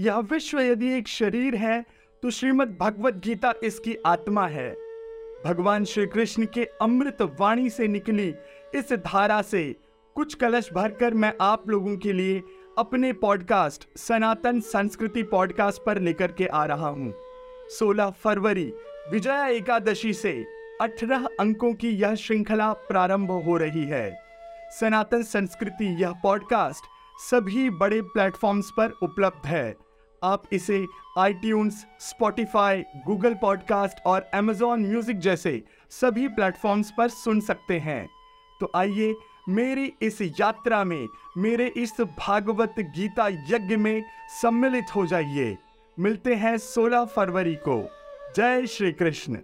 यह विश्व यदि एक शरीर है तो श्रीमद् भगवत गीता इसकी आत्मा है। भगवान श्री कृष्ण के अमृत वाणी से निकली इस धारा से कुछ कलश भरकर मैं आप लोगों के लिए अपने पॉडकास्ट, सनातन संस्कृति पॉडकास्ट पर लेकर के आ रहा हूँ। 16 फरवरी, विजया एकादशी से 18 अंकों की यह श्रृंखला प्रारंभ हो रही है। सनातन संस्कृति यह पॉडकास्ट सभी बड़े प्लेटफॉर्म्स पर उपलब्ध है। आप इसे आई स्पॉटिफाई गूगल पॉडकास्ट और अमेजॉन म्यूज़िक जैसे सभी प्लेटफॉर्म्स पर सुन सकते हैं। तो आइए मेरी इस यात्रा में, मेरे इस भागवत गीता यज्ञ में सम्मिलित हो जाइए। मिलते हैं 16 फरवरी को। जय श्री कृष्ण।